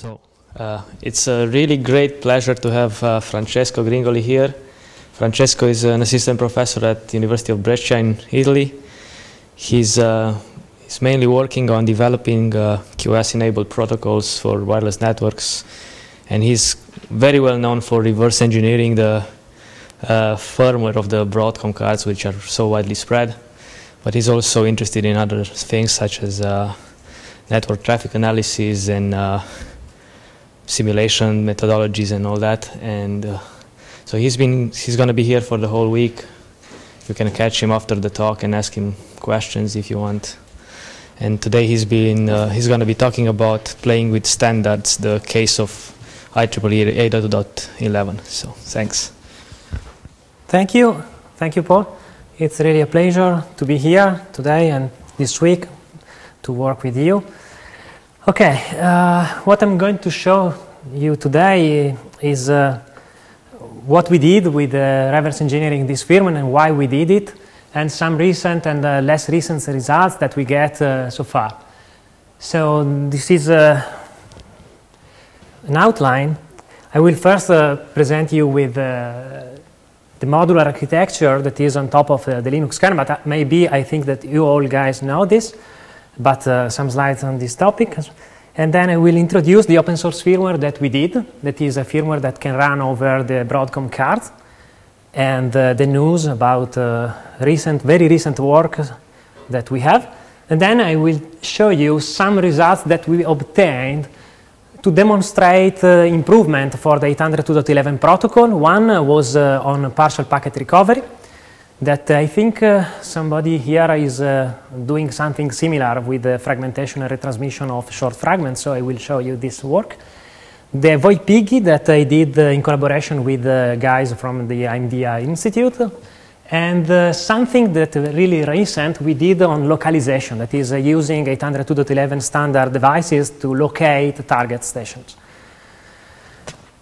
So uh, it's a really great pleasure to have uh, Francesco Gringoli here. Francesco is an assistant professor at the University of Brescia in Italy. He's, uh, he's mainly working on developing uh, QoS-enabled protocols for wireless networks, and he's very well known for reverse engineering the uh, firmware of the Broadcom cards, which are so widely spread. But he's also interested in other things such as uh, network traffic analysis and simulation methodologies and all that. And uh, so he's been he's going to be here for the whole week. You can catch him after the talk and ask him questions if you want. And today he's been uh, he's going to be talking about playing with standards, the case of IEEE 802.11. So thanks. Thank you, thank you, Paul. It's really a pleasure to be here today and this week to work with you. Okay, uh, what I'm going to show you today is uh, what we did with uh, reverse engineering this firmware and why we did it, and some recent and uh, less recent results that we get uh, so far. So this is uh, an outline. I will first present you with the modular architecture that is on top of the Linux kernel, but maybe I think that you all guys know this but uh, some slides on this topic. And then I will introduce the open source firmware that we did, that is a firmware that can run over the Broadcom card, and uh, the news about uh, recent, very recent work that we have. And then I will show you some results that we obtained to demonstrate uh, improvement for the 802.11 protocol. One was uh, on partial packet recovery, that I think uh, somebody here is uh, doing something similar with the fragmentation and retransmission of short fragments, so I will show you this work. The VoIP that I did uh, in collaboration with the guys from the IMDEA Institute, and uh, something that really recent we did on localization, that is uh, using 802.11 standard devices to locate target stations.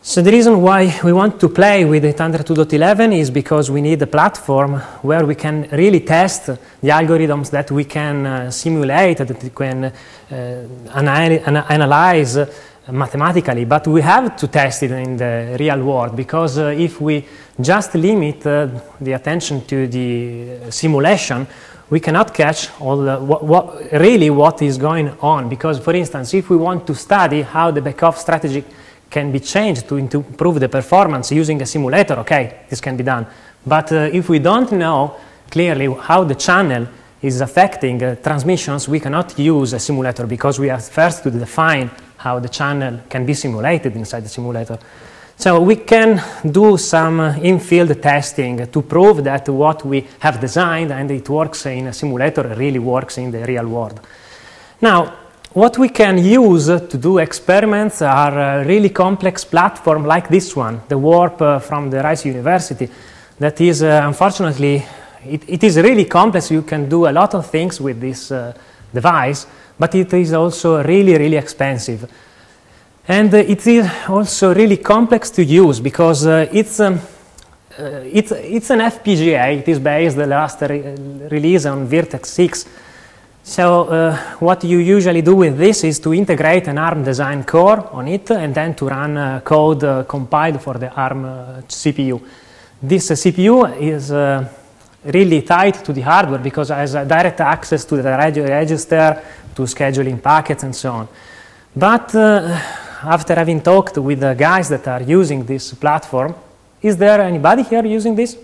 So the reason why we want to play with 802.11 is because we need a platform where we can really test the algorithms that we can uh, simulate, that we can uh, ana analyze mathematically, but we have to test it in the real world because uh, if we just limit uh, the attention to the simulation, we cannot catch all the, what, what, really what is going on. Because, for instance, if we want to study how the backoff strategy can be changed to improve the performance using a simulator, okay, this can be done. But uh, if we don't know clearly how the channel is affecting uh, transmissions, we cannot use a simulator because we have first to define how the channel can be simulated inside the simulator. So we can do some uh, in-field testing to prove that what we have designed and it works in a simulator really works in the real world. Now, what we can use to do experiments are a really complex platform like this one, the Warp uh, from the Rice University, that is uh, unfortunately, it, it is really complex. You can do a lot of things with this uh, device, but it is also really, really expensive. And uh, it is also really complex to use because uh, it's, um, uh, it's, it's an FPGA. It is based, the last re release on Virtex 6 so uh, what you usually do with this is to integrate an ARM design core on it and then to run uh, code uh, compiled for the ARM uh, CPU. This uh, CPU is uh, really tied to the hardware because it has direct access to the register, to scheduling packets and so on. But after having talked with the guys that are using this platform, is there anybody here using this?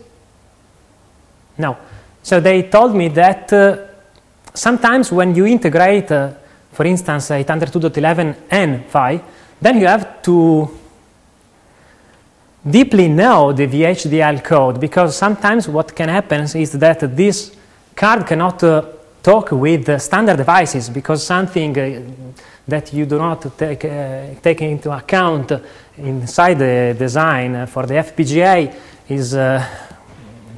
No. So they told me that sometimes when you integrate, uh, for instance, 802.11 and PHY, then you have to deeply know the VHDL code because sometimes what can happen is that this card cannot uh, talk with uh, standard devices because something uh, that you do not take, uh, take into account inside the design for the FPGA is uh,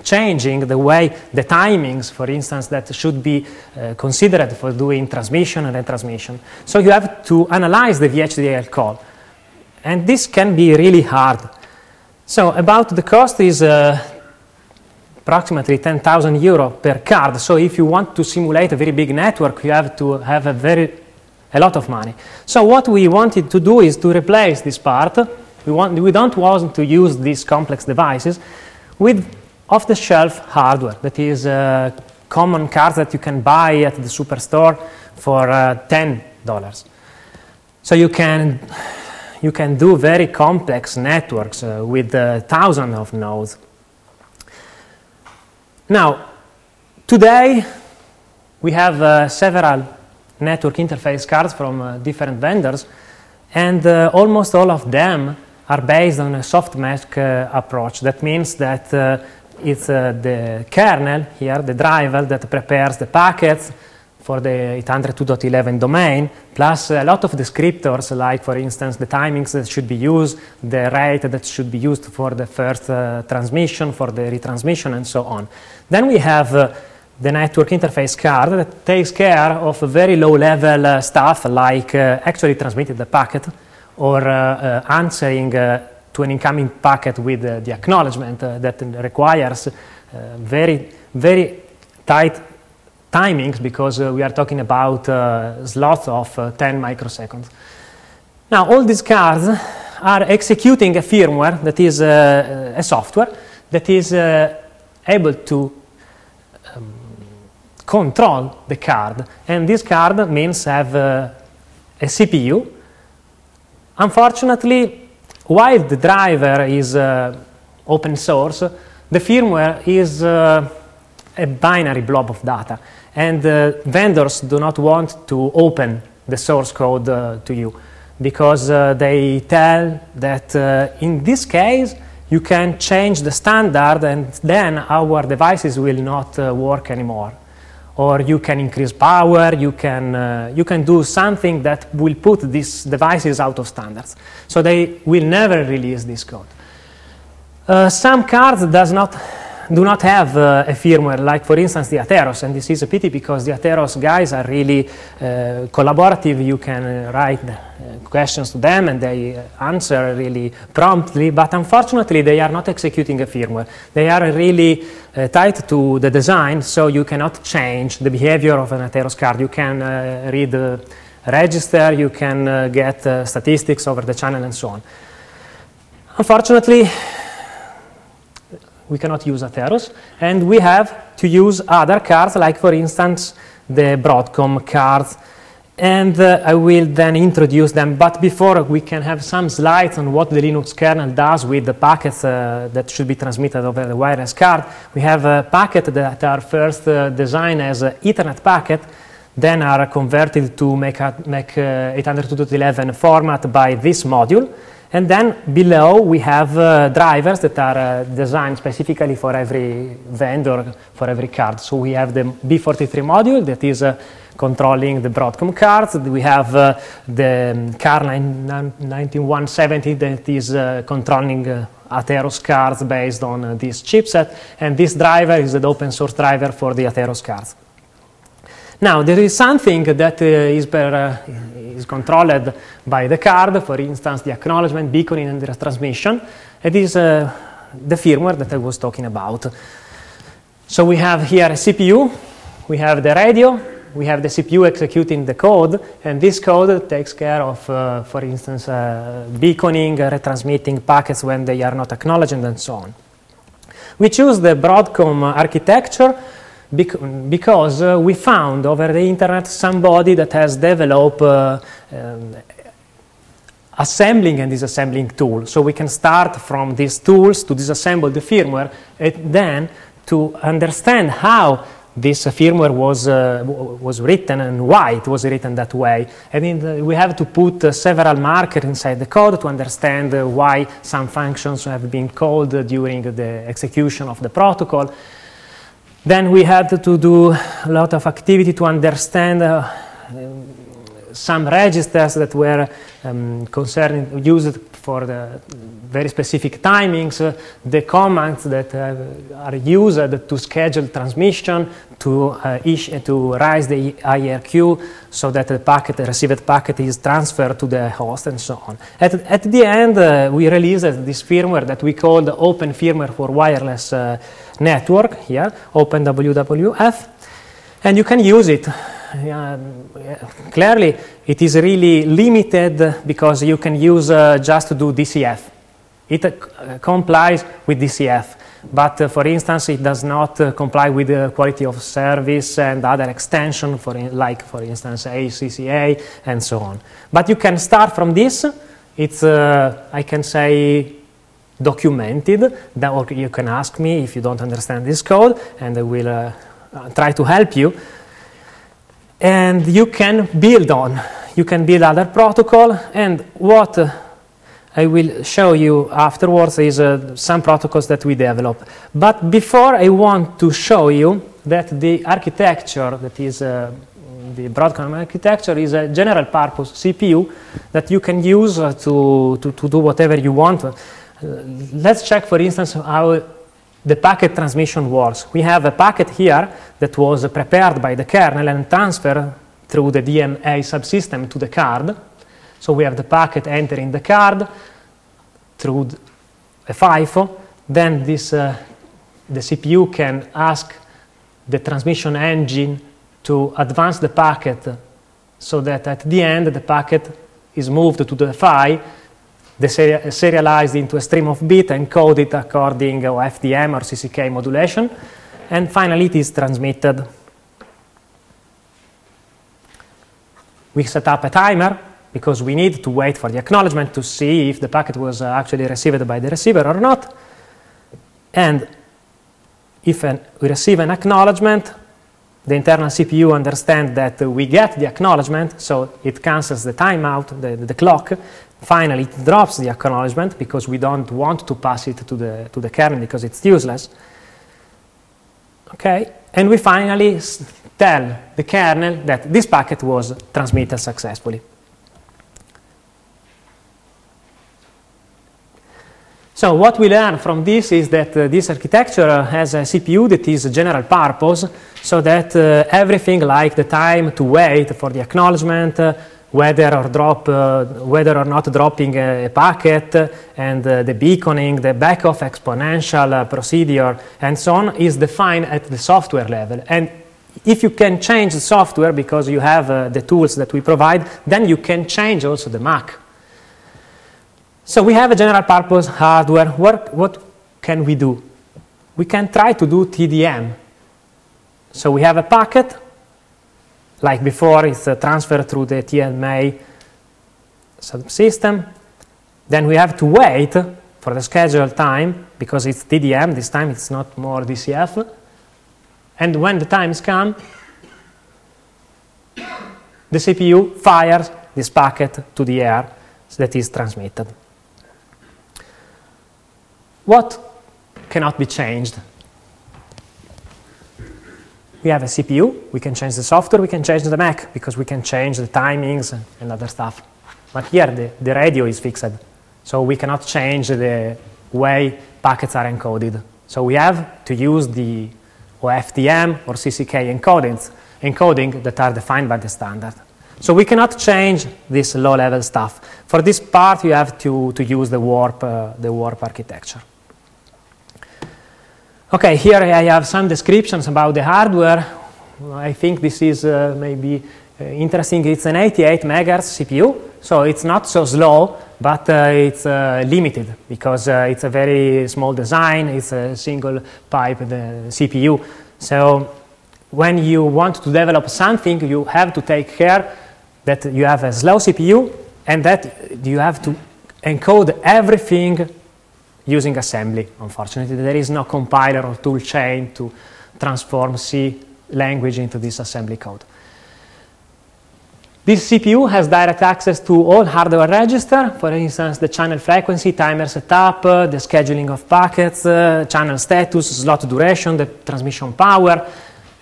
changing the way the timings, for instance, that should be uh, considered for doing transmission and retransmission. So you have to analyze the VHDL call. And this can be really hard. So about the cost is uh, approximately 10,000 euro per card. So if you want to simulate a very big network, you have to have a very a lot of money. So what we wanted to do is to replace this part. We, want, we don't want to use these complex devices with off-the-shelf hardware that is uh, common cards that you can buy at the superstore for uh, $10. So you can, you can do very complex networks uh, with uh, thousands of nodes. Now, today we have uh, several network interface cards from uh, different vendors, and almost all of them are based on a SoftMAC uh, approach. That means that uh, it's uh, the kernel here, the driver, that prepares the packets for the 802.11 domain, plus a lot of descriptors, like, for instance, the timings that should be used, the rate that should be used for the first uh, transmission, for the retransmission, and so on. Then we have uh, the network interface card that takes care of very low-level uh, stuff, like uh, actually transmitting the packet or uh, answering to an incoming packet with the acknowledgement that requires very, very tight timings because uh, we are talking about uh, slots of uh, 10 microseconds. Now, all these cards are executing a firmware that is a software that is able to um, control the card. And this card means have a CPU. Unfortunately, while the driver is open source, the firmware is uh, a binary blob of data. And uh, vendors do not want to open the source code uh, to you because uh, they tell that uh, in this case you can change the standard and then our devices will not uh, work anymore. Or you can increase power, you can, uh, you can do something that will put these devices out of standards. So they will never release this code. some cards does not do not have uh, a firmware like, for instance, the Atheros. And this is a pity because the Atheros guys are really uh, collaborative. You can uh, write uh, questions to them and they uh, answer really promptly. But unfortunately, they are not executing a firmware. They are really uh, tied to the design, so you cannot change the behavior of an Atheros card. You can read the register, you can get statistics over the channel, and so on. Unfortunately, we cannot use Atheros, and we have to use other cards, like for instance the Broadcom cards, and uh, I will then introduce them. But before we can have some slides on what the Linux kernel does with the packets uh, that should be transmitted over the wireless card. We have a packet that are first uh, designed as an Ethernet packet, then are converted to make, make 802.11 uh, format by this module. And then below we have uh, drivers that are uh, designed specifically for every vendor, for every card. So we have the B43 module that is uh, controlling the Broadcom cards. We have uh, the um, carl9170 that is uh, controlling uh, Atheros cards based on this chipset. And this driver is the open source driver for the Atheros cards. Now, there is something that is per, is controlled by the card, for instance, the acknowledgement, beaconing, and the transmission. It is uh, the firmware that I was talking about. So we have here a CPU, we have the radio, we have the CPU executing the code, and this code takes care of, uh, for instance, uh, beaconing, uh, retransmitting packets when they are not acknowledged, and so on. We choose the Broadcom architecture because uh, we found over the internet somebody that has developed uh, um, assembling and disassembling tool. So we can start from these tools to disassemble the firmware and then to understand how this firmware was, uh, was written and why it was written that way. And the, we have to put uh, several markers inside the code to understand uh, why some functions have been called during the execution of the protocol. Then we had to do a lot of activity to understand uh, some registers that were um, concerned, used for the very specific timings, uh, the commands that uh, are used to schedule transmission, to, uh, issue, to raise the IRQ so that the packet, the received packet is transferred to the host and so on. At, at the end, uh, we released this firmware that we called Open Firmware for Wireless uh, network here, OpenFWWF, and you can use it uh, clearly it is really limited because you can use uh, just to do DCF. It uh, complies with DCF, but uh, for instance, it does not uh, comply with the quality of service and other extension, for in, like for instance ACCA and so on. But you can start from this. It's uh, I can say documented. That, or you can ask me if you don't understand this code, and I will try to help you and you can build on. You can build other protocol, and what uh, I will show you afterwards is uh, some protocols that we develop. But before, I want to show you that the architecture that is uh, the Broadcom architecture is a general purpose CPU that you can use uh, to, to, to, do whatever you want. Uh, let's check, for instance, how the packet transmission works. We have a packet here that was prepared by the kernel and transferred through the DMA subsystem to the card. So we have the packet entering the card through a FIFO. Then this, uh, the CPU can ask the transmission engine to advance the packet so that at the end the packet is moved to the PHY the seri serialized into a stream of bit encoded according to FDM or CCK modulation, and finally it is transmitted. We set up a timer because we need to wait for the acknowledgement to see if the packet was uh, actually received by the receiver or not. And if an, we receive an acknowledgement, the internal CPU understands that we get the acknowledgement, so it cancels the timeout, the, the clock, Finally, it drops the acknowledgement because we don't want to pass it to the, to the kernel because it's useless. Okay, and we finally tell the kernel that this packet was transmitted successfully. So what we learn from this is that uh, this architecture has a CPU that is general purpose, so that uh, everything like the time to wait for the acknowledgement, uh, whether or drop, uh, whether or not dropping a, a packet and uh, the beaconing, the backoff exponential uh, procedure, and so on is defined at the software level. And if you can change the software because you have uh, the tools that we provide, then you can change also the MAC. So we have a general purpose hardware. What, what can we do? We can try to do TDM. So we have a packet, like before, it's transferred through the DMA subsystem. Then we have to wait for the scheduled time because it's TDM, this time it's not more DCF. And when the times come, the CPU fires this packet to the air that is transmitted. What cannot be changed? We have a CPU, we can change the software, we can change the MAC because we can change the timings and other stuff. But here the, the radio is fixed. So we cannot change the way packets are encoded. So we have to use the OFDM or CCK encodings, encoding that are defined by the standard. So we cannot change this low-level stuff. For this part, you have to, to use the warp, uh, the warp architecture. Okay, here I have some descriptions about the hardware. I think this is uh, maybe uh, interesting. It's an 88 megahertz CPU, so it's not so slow, but uh, it's uh, limited because uh, it's a very small design. It's a single pipe CPU. So when you want to develop something, you have to take care that you have a slow CPU and that you have to encode everything using assembly, unfortunately. There is no compiler or tool chain to transform C language into this assembly code. This CPU has direct access to all hardware register, for instance, the channel frequency, timer setup, uh, the scheduling of packets, uh, channel status, slot duration, the transmission power,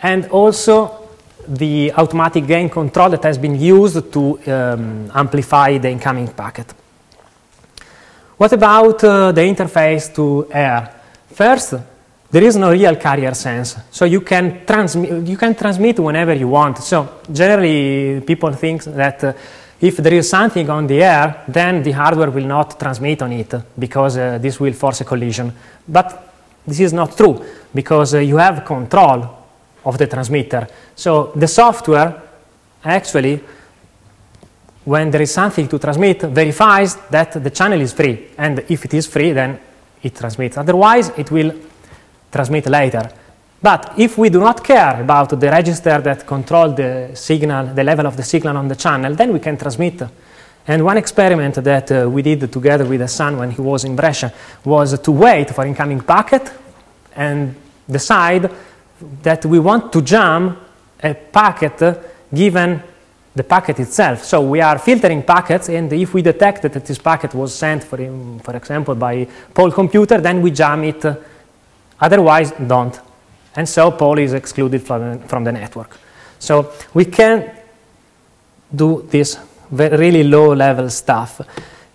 and also the automatic gain control that has been used to um, amplify the incoming packet. What about uh, the interface to air? First, there is no real carrier sense, so you can transmit you can transmit whenever you want. So generally, people think that uh, if there is something on the air, then the hardware will not transmit on it because uh, this will force a collision. But this is not true because uh, you have control of the transmitter. So the software actually, when there is something to transmit, verifies that the channel is free. And if it is free, then it transmits. Otherwise, it will transmit later. But if we do not care about the register that control the signal, the level of the signal on the channel, then we can transmit. And one experiment that uh, we did together with son when he was in Brescia was to wait for incoming packet and decide that we want to jam a packet given the packet itself. So we are filtering packets, and if we detect that this packet was sent, for, for example, by Paul computer, then we jam it. Otherwise, don't. And so Paul is excluded from, from the network. So we can do this really low-level stuff.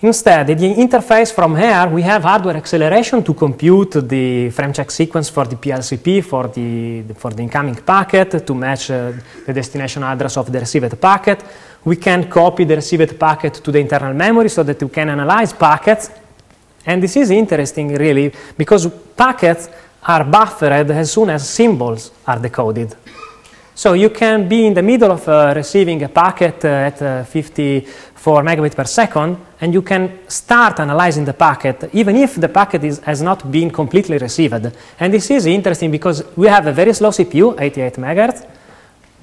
Instead, the interface from here, we have hardware acceleration to compute the frame check sequence for the PLCP, for the, for the incoming packet, to match uh, the destination address of the received packet. We can copy the received packet to the internal memory so that we can analyze packets. And this is interesting, really, because packets are buffered as soon as symbols are decoded. So you can be in the middle of uh, receiving a packet uh, at uh, 54 megabit per second, and you can start analyzing the packet, even if the packet is, has not been completely received. And this is interesting because we have a very slow CPU, 88 megahertz,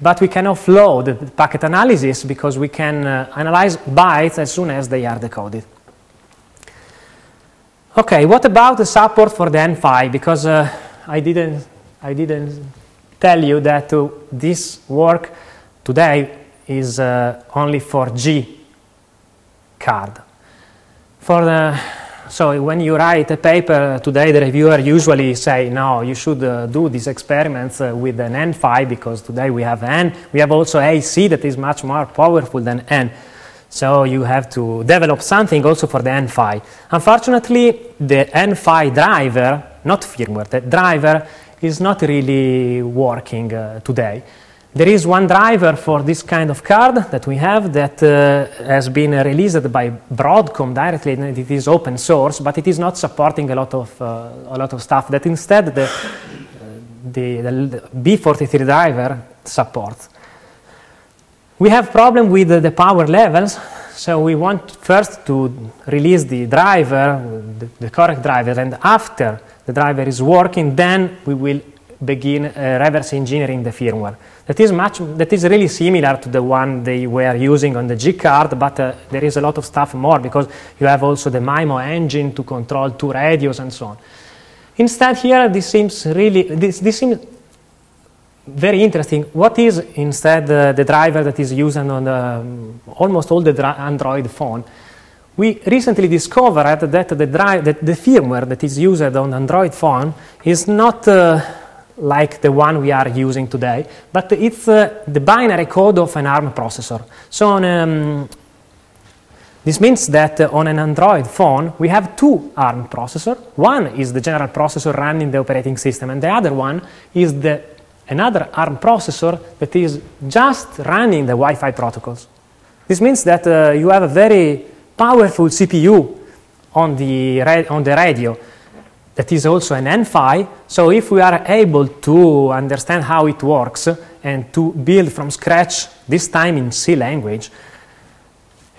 but we can offload the packet analysis because we can uh, analyze bytes as soon as they are decoded. Okay, what about the support for the N5? Because uh, I didn't, I didn't tell you that uh, this work today is uh, only for G card. For the, so when you write a paper today, the reviewer usually say, no, you should uh, do these experiments uh, with an N5 because today we have N. We have also AC that is much more powerful than N. So you have to develop something also for the N5. Unfortunately, the N5 driver, not firmware, the driver is not really working uh, today. There is one driver for this kind of card that we have that uh, has been released by Broadcom directly, and it is open source, but it is not supporting a lot of uh, a lot of stuff. That instead the the, the B43 driver supports. We have problem with the power levels, so we want first to release the driver, the, the, correct driver, and after the driver is working, then we will begin uh, reverse engineering the firmware. That is much. That is really similar to the one they were using on the G card, but uh, there is a lot of stuff more because you have also the MIMO engine to control two radios and so on. Instead, here this seems really this, this seems very interesting. What is instead uh, the driver that is used on um, almost all the Android phone? We recently discovered that the, drive, that the firmware that is used on Android phone is not uh, like the one we are using today, but it's uh, the binary code of an ARM processor. So on, um, this means that uh, on an Android phone, we have two ARM processors. One is the general processor running the operating system, and the other one is the another ARM processor that is just running the Wi-Fi protocols. This means that uh, you have a very powerful CPU on the, on the radio that is also an N5. So if we are able to understand how it works and to build from scratch, this time in C language,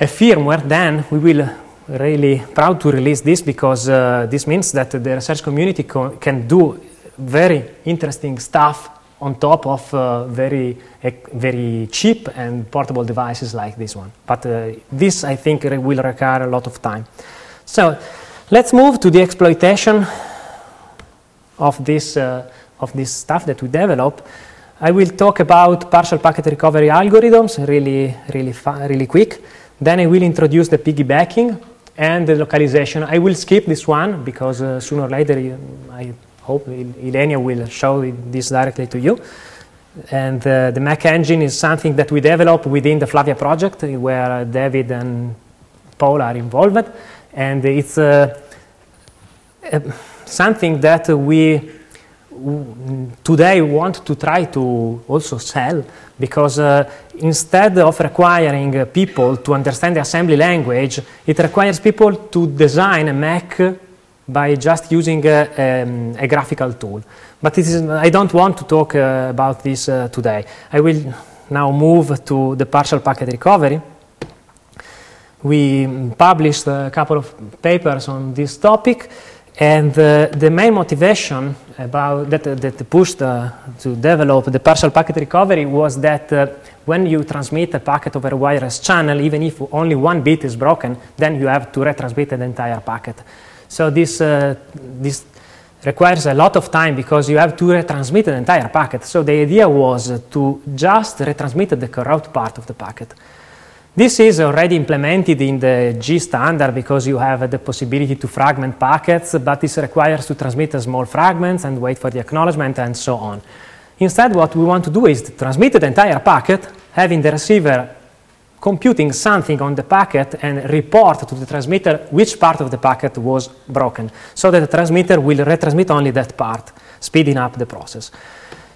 a firmware, then we will really proud to release this because uh, this means that the research community can do very interesting stuff on top of uh, very, very cheap and portable devices like this one. But uh, this, I think, will require a lot of time. So let's move to the exploitation of this, uh, of this stuff that we develop. I will talk about partial packet recovery algorithms really, really, really quick. Then I will introduce the piggybacking and the localization. I will skip this one because uh, sooner or later I hope Ilenia will show this directly to you. And uh, the Mac engine is something that we develop within the Flavia project where David and Paul are involved. And it's uh, uh, something that we today want to try to also sell because uh, instead of requiring uh, people to understand the assembly language, it requires people to design a Mac by just using a, um, a graphical tool. But is, I don't want to talk uh, about this uh, today. I will now move to the partial packet recovery. We published a couple of papers on this topic, and uh, the main motivation about that, uh, that pushed uh, to develop the partial packet recovery was that uh, when you transmit a packet over a wireless channel, even if only one bit is broken, then you have to retransmit the entire packet. So this, uh, this requires a lot of time because you have to retransmit the entire packet. So the idea was to just retransmit the corrupt part of the packet. This is already implemented in the G standard because you have the possibility to fragment packets, but this requires to transmit small fragments and wait for the acknowledgement and so on. Instead, what we want to do is to transmit the entire packet, having the receiver computing something on the packet and report to the transmitter which part of the packet was broken, so that the transmitter will retransmit only that part, speeding up the process.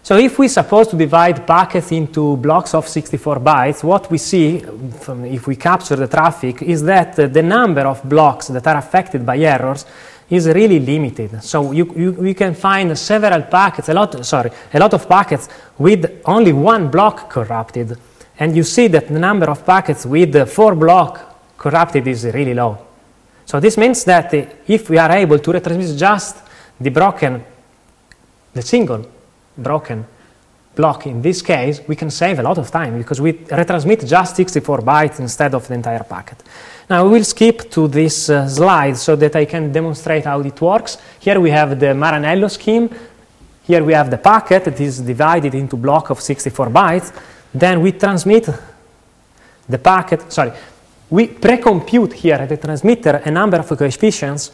So if we suppose to divide packets into blocks of 64 bytes, what we see, from, if we capture the traffic, is that the number of blocks that are affected by errors is really limited. So you, you, you, can find several packets, a lot, sorry, a lot of packets with only one block corrupted. And you see that the number of packets with uh, four block corrupted is really low. So this means that if we are able to retransmit just the broken, the single broken block in this case, we can save a lot of time because we retransmit just 64 bytes instead of the entire packet. Now we will skip to this uh, slide so that I can demonstrate how it works. Here we have the Maranello scheme. Here we have the packet that is divided into block of 64 bytes. Then we transmit the packet, sorry, we pre-compute here at the transmitter a number of coefficients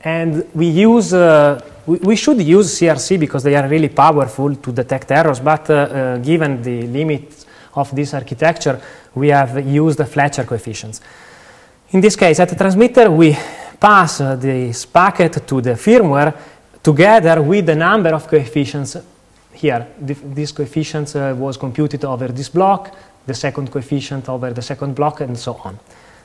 and we use uh, we, we, should use CRC because they are really powerful to detect errors, but uh, uh, given the limits of this architecture, we have used the Fletcher coefficients. In this case, at the transmitter, we pass uh, this packet to the firmware together with the number of coefficients here. This coefficient uh, was computed over this block, the second coefficient over the second block, and so on.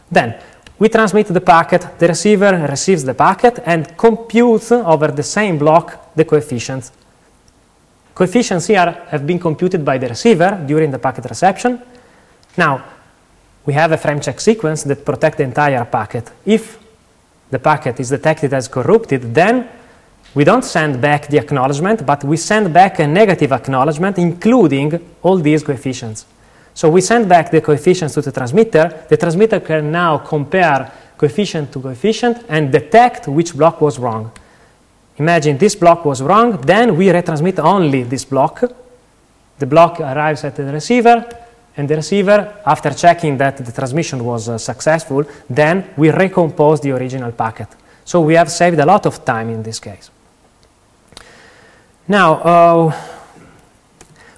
Then we transmit the packet, the receiver receives the packet and computes over the same block the coefficients. Coefficients here have been computed by the receiver during the packet reception. Now, we have a frame check sequence that protects the entire packet. If the packet is detected as corrupted, then we don't send back the acknowledgement, but we send back a negative acknowledgement, including all these coefficients. So we send back the coefficients to the transmitter. The transmitter can now compare coefficient to coefficient and detect which block was wrong. Imagine this block was wrong, then we retransmit only this block. The block arrives at the receiver, and the receiver, after checking that the transmission was uh, successful, then we recompose the original packet. So we have saved a lot of time in this case. Now, uh,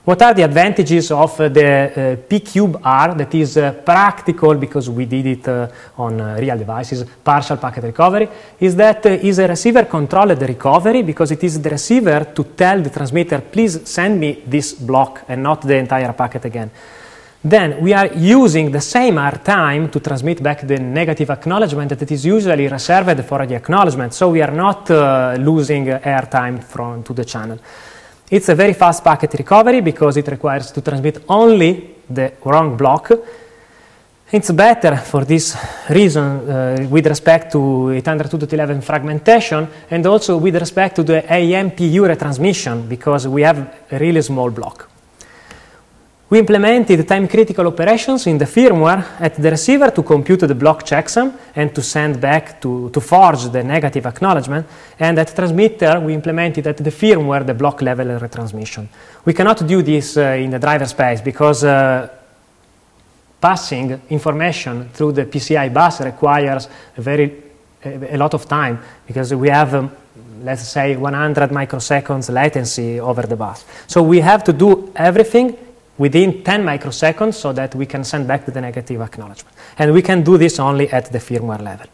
what are the advantages of uh, the uh, P-cube R that is uh, practical because we did it uh, on uh, real devices, partial packet recovery, is that uh, is a receiver controlled recovery because it is the receiver to tell the transmitter, please send me this block and not the entire packet again. Then we are using the same R time to transmit back the negative acknowledgement that is usually reserved for the acknowledgement, so we are not losing air time from to the channel. It's a very fast packet recovery because it requires to transmit only the wrong block. It's better for this reason uh, with respect to 802.11 fragmentation and also with respect to the AMPU retransmission because we have a really small block. We implemented time-critical operations in the firmware at the receiver to compute the block checksum and to send back to, to forge the negative acknowledgement. And at transmitter, we implemented at the firmware the block level retransmission. We cannot do this uh, in the driver space because uh, passing information through the PCI bus requires a very a, a lot of time because we have um, let's say 100 microseconds latency over the bus. So we have to do everything within 10 microseconds so that we can send back the negative acknowledgement. And we can do this only at the firmware level.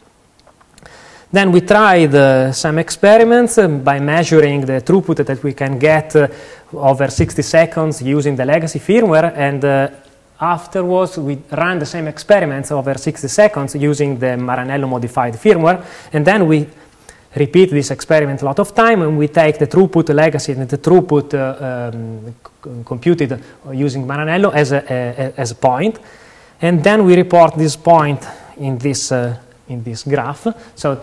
Then we tried uh, some experiments uh, by measuring the throughput that we can get uh, over 60 seconds using the legacy firmware. And uh, afterwards, we ran the same experiments over 60 seconds using the Maranello modified firmware. And then we repeat this experiment a lot of time and we take the throughput legacy and the throughput uh, um, computed using Maranello as a, a, as a point. And then we report this point in this, uh, in this graph. So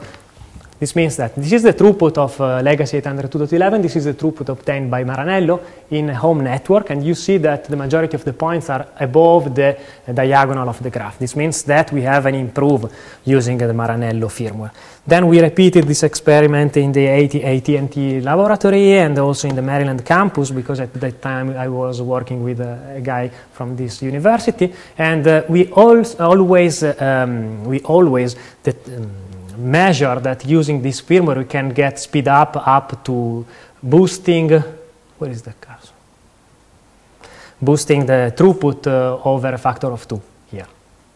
this means that this is the throughput of uh, legacy 802.11. This is the throughput obtained by Maranello in a home network. And you see that the majority of the points are above the uh, diagonal of the graph. This means that we have an improve using the Maranello firmware. Then we repeated this experiment in the AT&T laboratory and also in the Maryland campus because at that time I was working with a, a guy from this university. And uh, we al always, um, we always, that, um, measure that using this firmware we can get speed up up to boosting, where is the cursor? Boosting the throughput uh, over a factor of two here,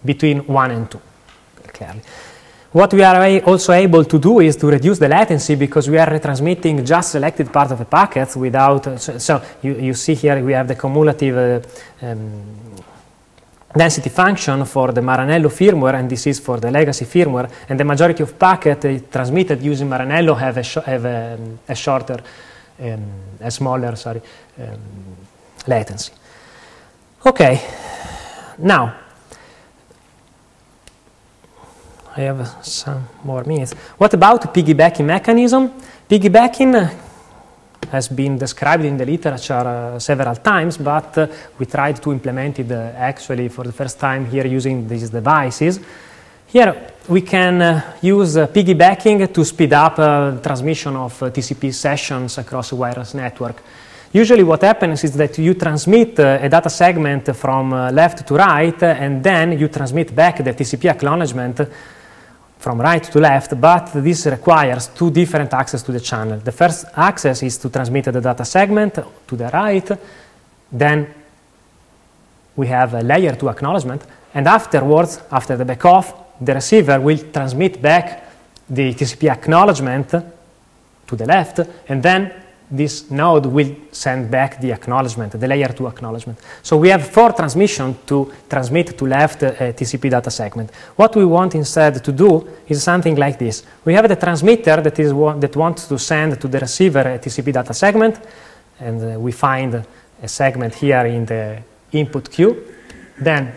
between one and two, clearly. What we are also able to do is to reduce the latency because we are retransmitting just selected part of the packet without, uh, so, so you, you, see here we have the cumulative uh, um, density function for the Maranello firmware, and this is for the legacy firmware, and the majority of packets uh, transmitted using Maranello have a, have a, um, a shorter, um, a smaller, sorry, um, latency. Okay, now, I have some more minutes. What about piggybacking mechanism? Piggybacking has been described in the literature uh, several times, but uh, we tried to implement it uh, actually for the first time here using these devices. Here we can uh, use uh, piggybacking to speed up uh, transmission of TCP sessions across a wireless network. Usually what happens is that you transmit a data segment from left to right and then you transmit back the TCP acknowledgement from right to left, but this requires two different access to the channel. The first access is to transmit the data segment to the right, then we have a layer 2 acknowledgement, and afterwards, after the backoff, the receiver will transmit back the TCP acknowledgement to the left, and then this node will send back the acknowledgement, the layer 2 acknowledgement. So we have four transmissions to transmit to left uh, TCP data segment. What we want instead to do is something like this. We have the transmitter that, is that wants to send to the receiver a TCP data segment, and uh, we find a segment here in the input queue. Then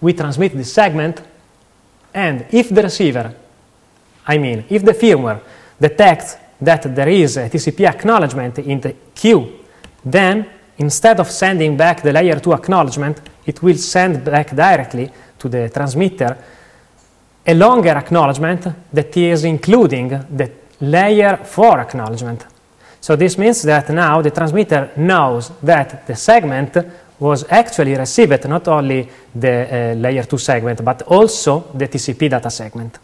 we transmit this segment, and if the receiver, I mean, if the firmware detects that there is a TCP acknowledgement in the queue, then instead of sending back the layer 2 acknowledgement, it will send back directly to the transmitter a longer acknowledgement that is including the layer 4 acknowledgement. So this means that now the transmitter knows that the segment was actually received not only the uh, layer 2 segment, but also the TCP data segment.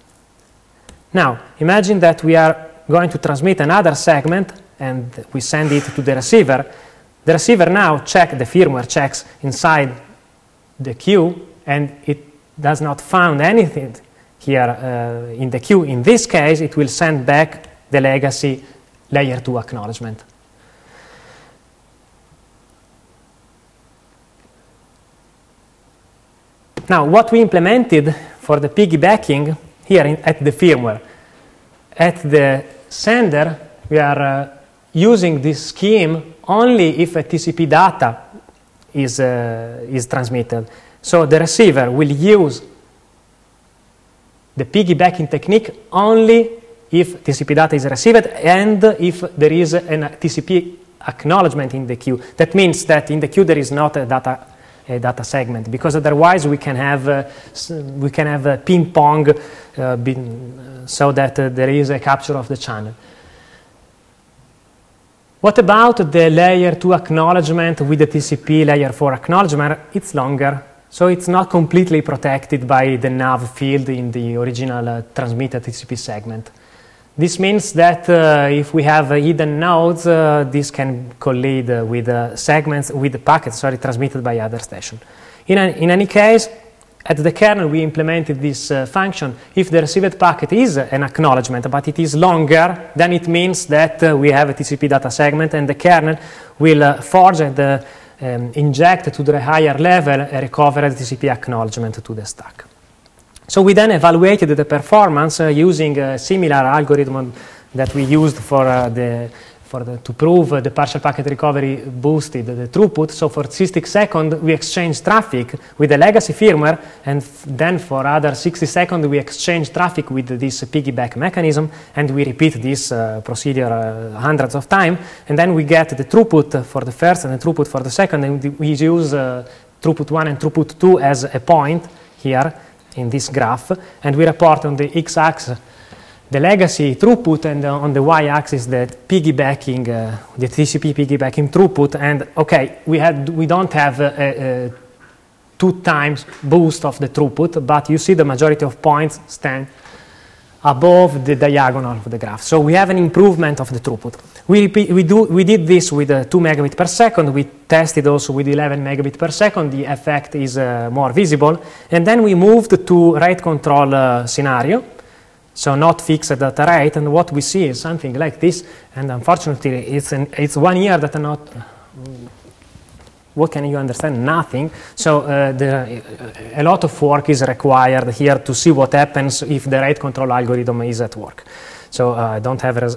Now, imagine that we are going to transmit another segment and we send it to the receiver. The receiver now check the firmware checks inside the queue and it does not found anything here uh, in the queue. In this case, it will send back the legacy layer 2 acknowledgement. Now, what we implemented for the piggybacking here in, at the firmware, at the sender, we are uh, using this scheme only if a TCP data is, uh, is transmitted. So the receiver will use the piggybacking technique only if TCP data is received and if there is a TCP acknowledgement in the queue. That means that in the queue there is not a data a data segment because otherwise we can have uh, we can have a ping pong uh, so that uh, there is a capture of the channel. What about the layer 2 acknowledgement with the TCP layer 4 acknowledgement? It's longer, so it's not completely protected by the nav field in the original uh, transmitted TCP segment. This means that uh, if we have uh, hidden nodes, uh, this can collide uh, with uh, segments, with packets, sorry, transmitted by other station. In, an, in any case, at the kernel, we implemented this uh, function. If the received packet is an acknowledgement, but it is longer, then it means that we have a TCP data segment, and the kernel will forge and um, inject to the higher level a recovered TCP acknowledgement to the stack. So we then evaluated the performance uh, using a similar algorithm that we used for uh, the for the, to prove uh, the partial packet recovery boosted the throughput. So for 60 seconds, we exchange traffic with the legacy firmware, and then for other 60 seconds, we exchange traffic with this piggyback mechanism, and we repeat this uh, procedure uh, hundreds of times, and then we get the throughput for the first and the throughput for the second, and we use uh, throughput 1 and throughput 2 as a point here in this graph, and we report on the x-axis the legacy throughput and uh, on the y-axis the piggybacking, uh, the TCP piggybacking throughput. And okay, we, had, we don't have a, a, two times boost of the throughput, but you see the majority of points stand above the diagonal of the graph. So we have an improvement of the throughput. We, repeat, we, do, we did this with uh, 2 megabit per second. We tested also with 11 megabit per second. The effect is uh, more visible. And then we moved to rate control uh, scenario so not fixed data rate. And what we see is something like this. And unfortunately, it's, an, it's one year that are not, what can you understand? Nothing. So uh, the, a lot of work is required here to see what happens if the rate control algorithm is at work. So uh, I don't have res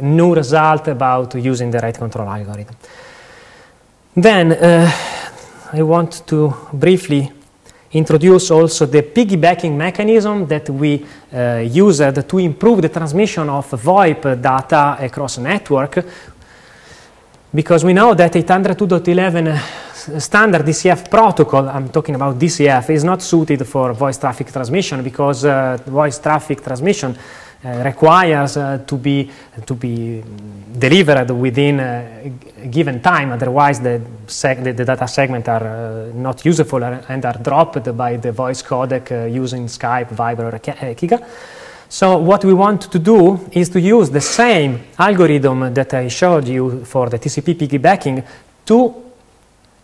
new result about using the rate control algorithm. Then uh, I want to briefly introduce also the piggybacking mechanism that we uh, used to improve the transmission of VoIP data across a network because we know that 802.11 standard DCF protocol, I'm talking about DCF, is not suited for voice traffic transmission because uh, voice traffic transmission uh, requires uh, to be to be delivered within a given time. Otherwise, the, the, the data segments are uh, not useful and are dropped by the voice codec using Skype, Viber, or Giga. So what we want to do is to use the same algorithm that I showed you for the TCP piggybacking to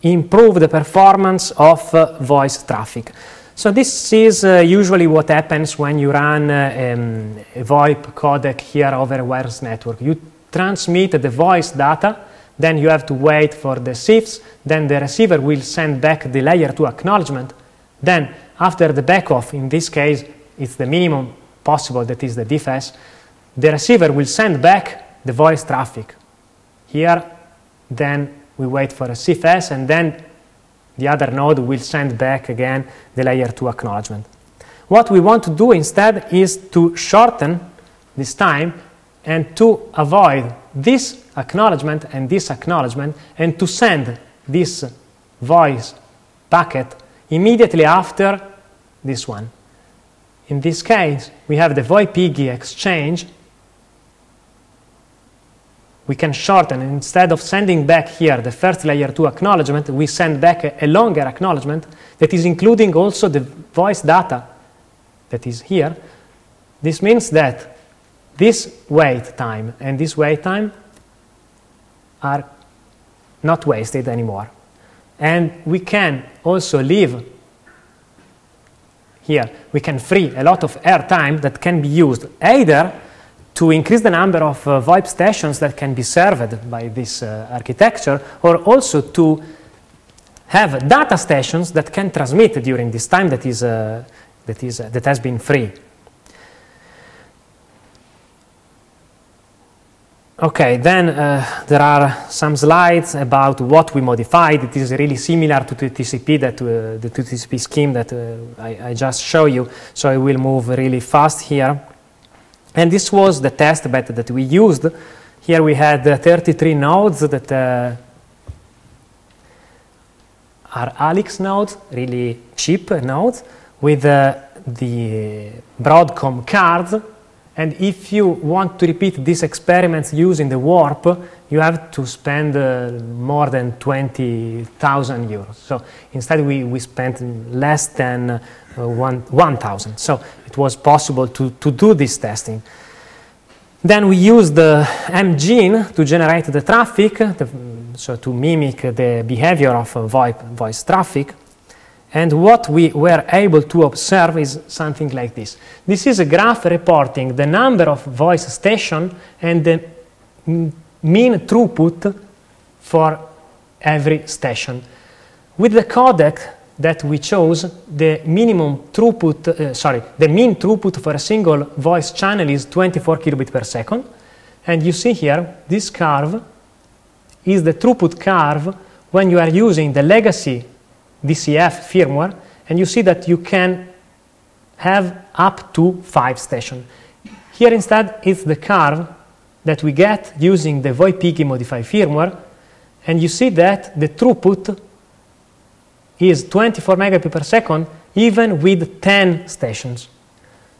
improve the performance of uh, voice traffic. So this is uh, usually what happens when you run uh, um, a VoIP codec here over a wireless network. You transmit the voice data, then you have to wait for the SIFS, then the receiver will send back the layer 2 acknowledgement. Then after the backoff, in this case, it's the minimum possible, that is the DIFS, the receiver will send back the voice traffic. Here, then we wait for a SIFS, and then the other node will send back again the layer 2 acknowledgement. What we want to do instead is to shorten this time and to avoid this acknowledgement and this acknowledgement and to send this voice packet immediately after this one. In this case, we have the VoIP exchange we can shorten. Instead of sending back here the first layer 2 acknowledgement, we send back a, a, longer acknowledgement that is including also the voice data that is here. This means that this wait time and this wait time are not wasted anymore. And we can also leave here, we can free a lot of air time that can be used either to increase the number of uh, VoIP stations that can be served by this uh, architecture, or also to have data stations that can transmit during this time that is uh, that is uh, that has been free. Okay, then uh, there are some slides about what we modified. It is really similar to the TCP that uh, the TCP scheme that I, I just showed you. So I will move really fast here. And this was the test bed that we used. Here we had uh, 33 nodes that uh, are ALIX nodes, really cheap nodes, with uh, the Broadcom cards. And if you want to repeat these experiments using the WARP, you have to spend uh, more than 20,000 euros. So instead, we, we spent less than uh, 1,000. so it was possible to, to do this testing. Then we used the MGEN to generate the traffic, the, so to mimic the behavior of VoIP voice traffic. And what we were able to observe is something like this. This is a graph reporting the number of voice stations and the mean throughput for every station. With the codec, that we chose the minimum throughput, uh, sorry, the mean throughput for a single voice channel is 24 kilobit per second. And you see here, this curve is the throughput curve when you are using the legacy DCF firmware, and you see that you can have up to five stations. Here instead, it's the curve that we get using the VoIP modified firmware, and you see that the throughput is 24 megabit per second even with 10 stations.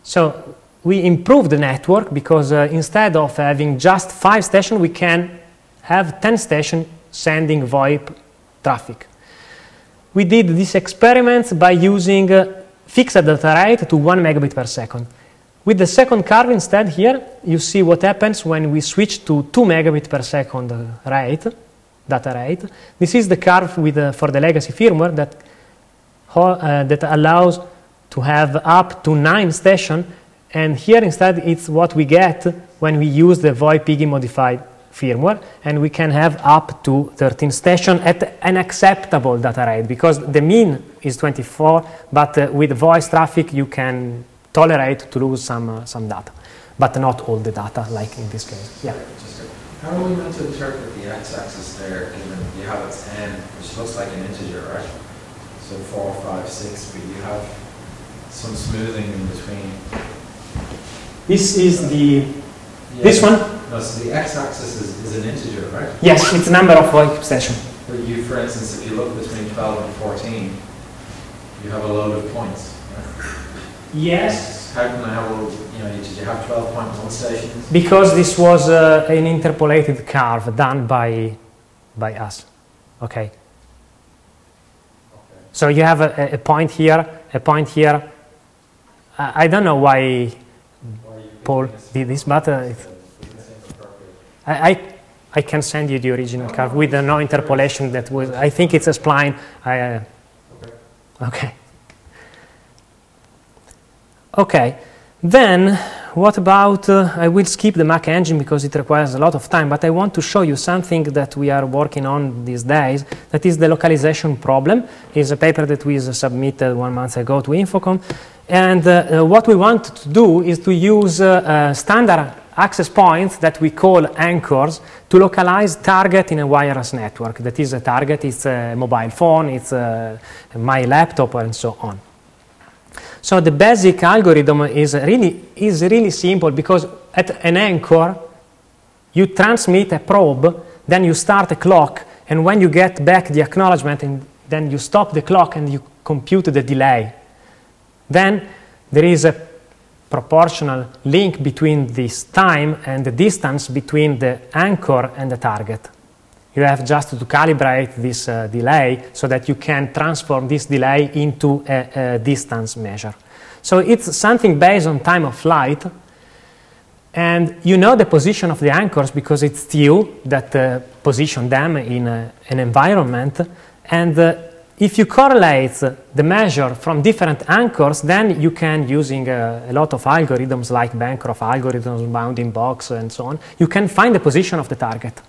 So we improve the network because uh, instead of having just five stations, we can have 10 stations sending VoIP traffic. We did these experiments by using uh, fixed data rate to 1 megabit per second. With the second curve instead here, you see what happens when we switch to 2 megabit per second rate, data rate. This is the curve with, uh, for the legacy firmware that, uh, that allows to have up to 9 stations and here instead it's what we get when we use the VoIP modified firmware and we can have up to 13 stations at an acceptable data rate because the mean is 24 but uh, with voice traffic you can tolerate to lose some, uh, some data but not all the data like in this case. Yeah. How are we meant to interpret the x-axis there given you have its n which looks like an integer right? So 4, 5, 6 but you have some smoothing in between this is the. This one? No, so the x-axis is, is, an integer, right? Yes, it's a number of VoIP session. But you, for instance, if you look between 12 and 14, you have a load of points, right? Yes. How can I have, you know, did you have 12.1 stations? Because this was uh, an interpolated curve done by, by us, okay? okay. So you have a, a point here, a point here. I don't know why Paul this, uh, I, I, I, can send you the original curve with the no interpolation that was, I think it's a spline. I, uh, okay. Okay, then what about, uh, I will skip the MAC engine because it requires a lot of time, but I want to show you something that we are working on these days, that is the localization problem. It's a paper that we submitted one month ago to Infocom, and uh, uh, what we want to do is to use uh, uh, standard access points that we call anchors to localize target in a wireless network. That is a target, it's a mobile phone, it's a, my laptop, and so on. So the basic algorithm is really, is really simple because at an anchor, you transmit a probe, then you start a clock, and when you get back the acknowledgement, and then you stop the clock and you compute the delay. Then there is a proportional link between this time and the distance between the anchor and the target. You have just to calibrate this uh, delay so that you can transform this delay into a, a, distance measure. So it's something based on time of flight. And you know the position of the anchors because it's you that uh, position them in a, an environment. And uh, if you correlate the measure from different anchors, then you can, using a, a, lot of algorithms like Bancroft algorithms, bounding box, and so on, you can find the position of the target.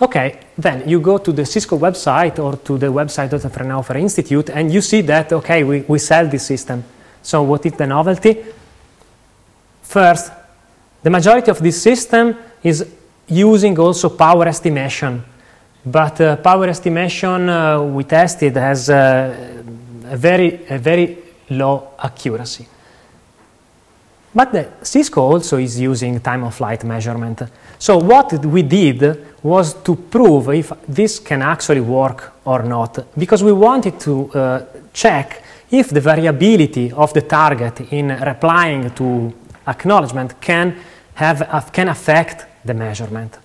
Okay, then you go to the Cisco website or to the website of the Fraunhofer Institute, and you see that, okay, we, we sell this system. So what is the novelty? First, the majority of this system is using also power estimation but uh, power estimation uh, we tested has uh, a very, a very low accuracy. But Cisco also is using time of flight measurement. So what we did was to prove if this can actually work or not, because we wanted to uh, check if the variability of the target in replying to acknowledgement can, have, uh, can affect the measurement.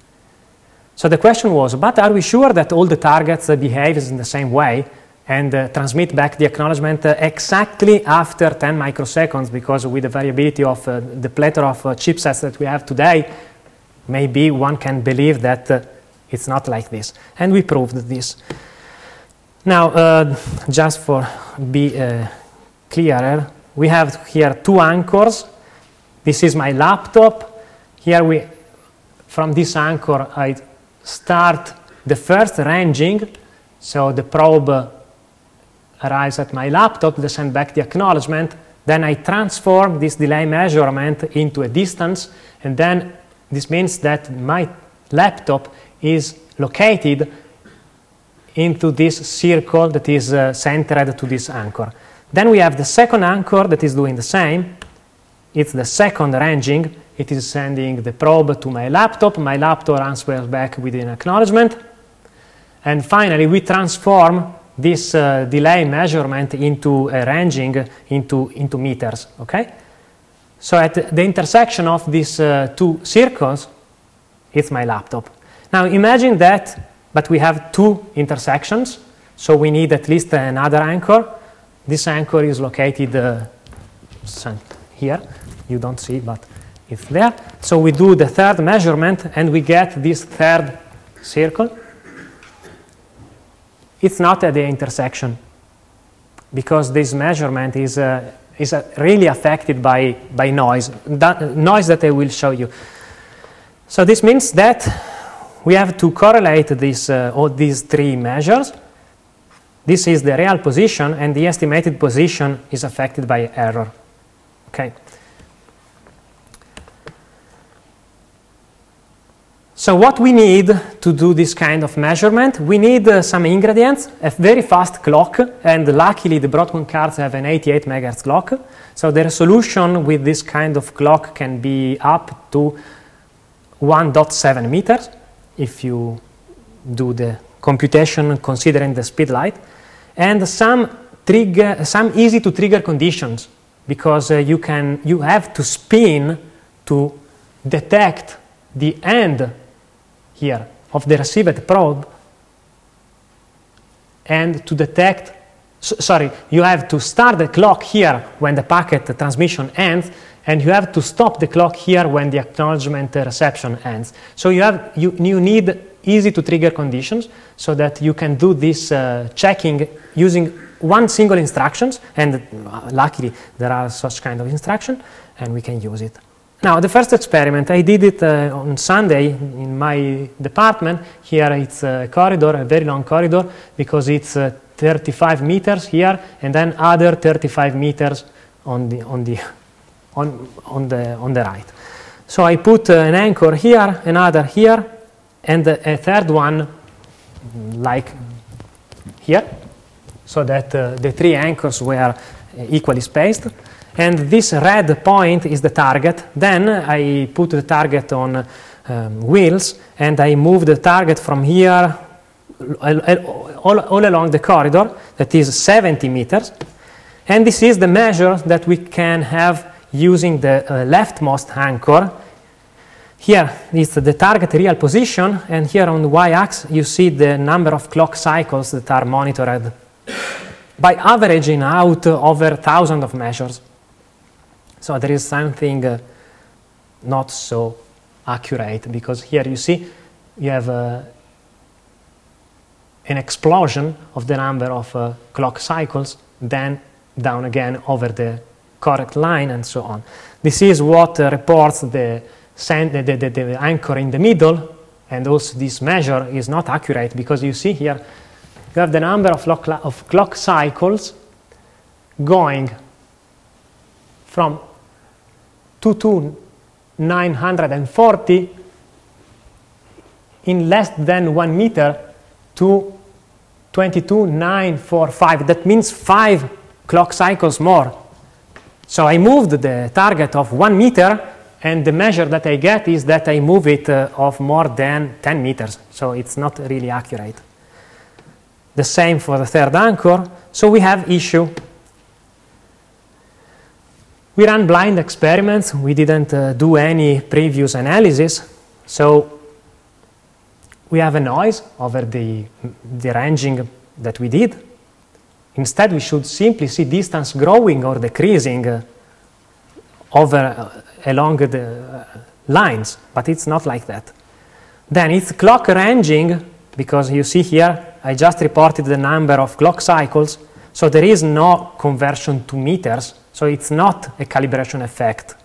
So the question was, but are we sure that all the targets uh, behave in the same way and uh, transmit back the acknowledgement uh, exactly after 10 microseconds? Because with the variability of uh, the plethora of uh, chipsets that we have today, maybe one can believe that uh, it's not like this. And we proved this. Now, just for be clearer, we have here two anchors. This is my laptop. Here we, from this anchor, I start the first ranging, so the probe arrives at my laptop, they send back the acknowledgement, then I transform this delay measurement into a distance, and then this means that my laptop is located into this circle that is uh, centered to this anchor. Then we have the second anchor that is doing the same. It's the second ranging. It is sending the probe to my laptop. My laptop answers back with an acknowledgement. And finally, we transform this uh, delay measurement into a ranging into, into meters, okay? So at the intersection of these uh, two circles, it's my laptop. Now imagine that, but we have two intersections, so we need at least another anchor. This anchor is located uh, here. You don't see, but it's there. So we do the third measurement, and we get this third circle it's not at the intersection because this measurement is, uh, is uh, really affected by, by noise, that, noise that I will show you. So this means that we have to correlate this, uh, all these three measures. This is the real position, and the estimated position is affected by error. Okay. So what we need to do this kind of measurement, we need uh, some ingredients, a very fast clock, and luckily the Broadcom cards have an 88 megahertz clock. So the resolution with this kind of clock can be up to 1.7 meters if you do the computation considering the speed light, and some trigger, some easy to trigger conditions because uh, you can you have to spin to detect the end here of the received probe and to detect, sorry, you have to start the clock here when the packet transmission ends and you have to stop the clock here when the acknowledgement reception ends. So you, have, you, you need easy to trigger conditions so that you can do this uh, checking using one single instructions and uh, luckily there are such kind of instruction and we can use it. Now, the first experiment, I did it uh, on Sunday in my department. Here it's a corridor, a very long corridor, because it's uh, 35 meters here, and then other 35 meters on the, on the, on, on the, on the right. So I put uh, an anchor here, another here, and a third one like here, so that uh, the three anchors were equally spaced and this red point is the target. Then I put the target on um, wheels and I move the target from here all, all, along the corridor that is 70 meters. And this is the measure that we can have using the uh, leftmost anchor. Here is the target real position, and here on the y-axis you see the number of clock cycles that are monitored by averaging out over thousands of measures. So there is something uh, not so accurate because here you see you have uh, an explosion of the number of uh, clock cycles, then down again over the correct line and so on. This is what uh, reports the, the, the, the, anchor in the middle, and also this measure is not accurate because you see here you have the number of, of clock cycles going from 22940 in less than one meter to 22945. That means five clock cycles more. So I moved the target of one meter, and the measure that I get is that I move it uh, of more than 10 meters. So it's not really accurate. The same for the third anchor. So we have issue we ran blind experiments. We didn't uh, do any previous analysis. So we have a noise over the, the ranging that we did. Instead, we should simply see distance growing or decreasing uh, over uh, along the uh, lines, but it's not like that. Then it's clock ranging, because you see here, I just reported the number of clock cycles, so there is no conversion to meters, so it's not a calibration effect.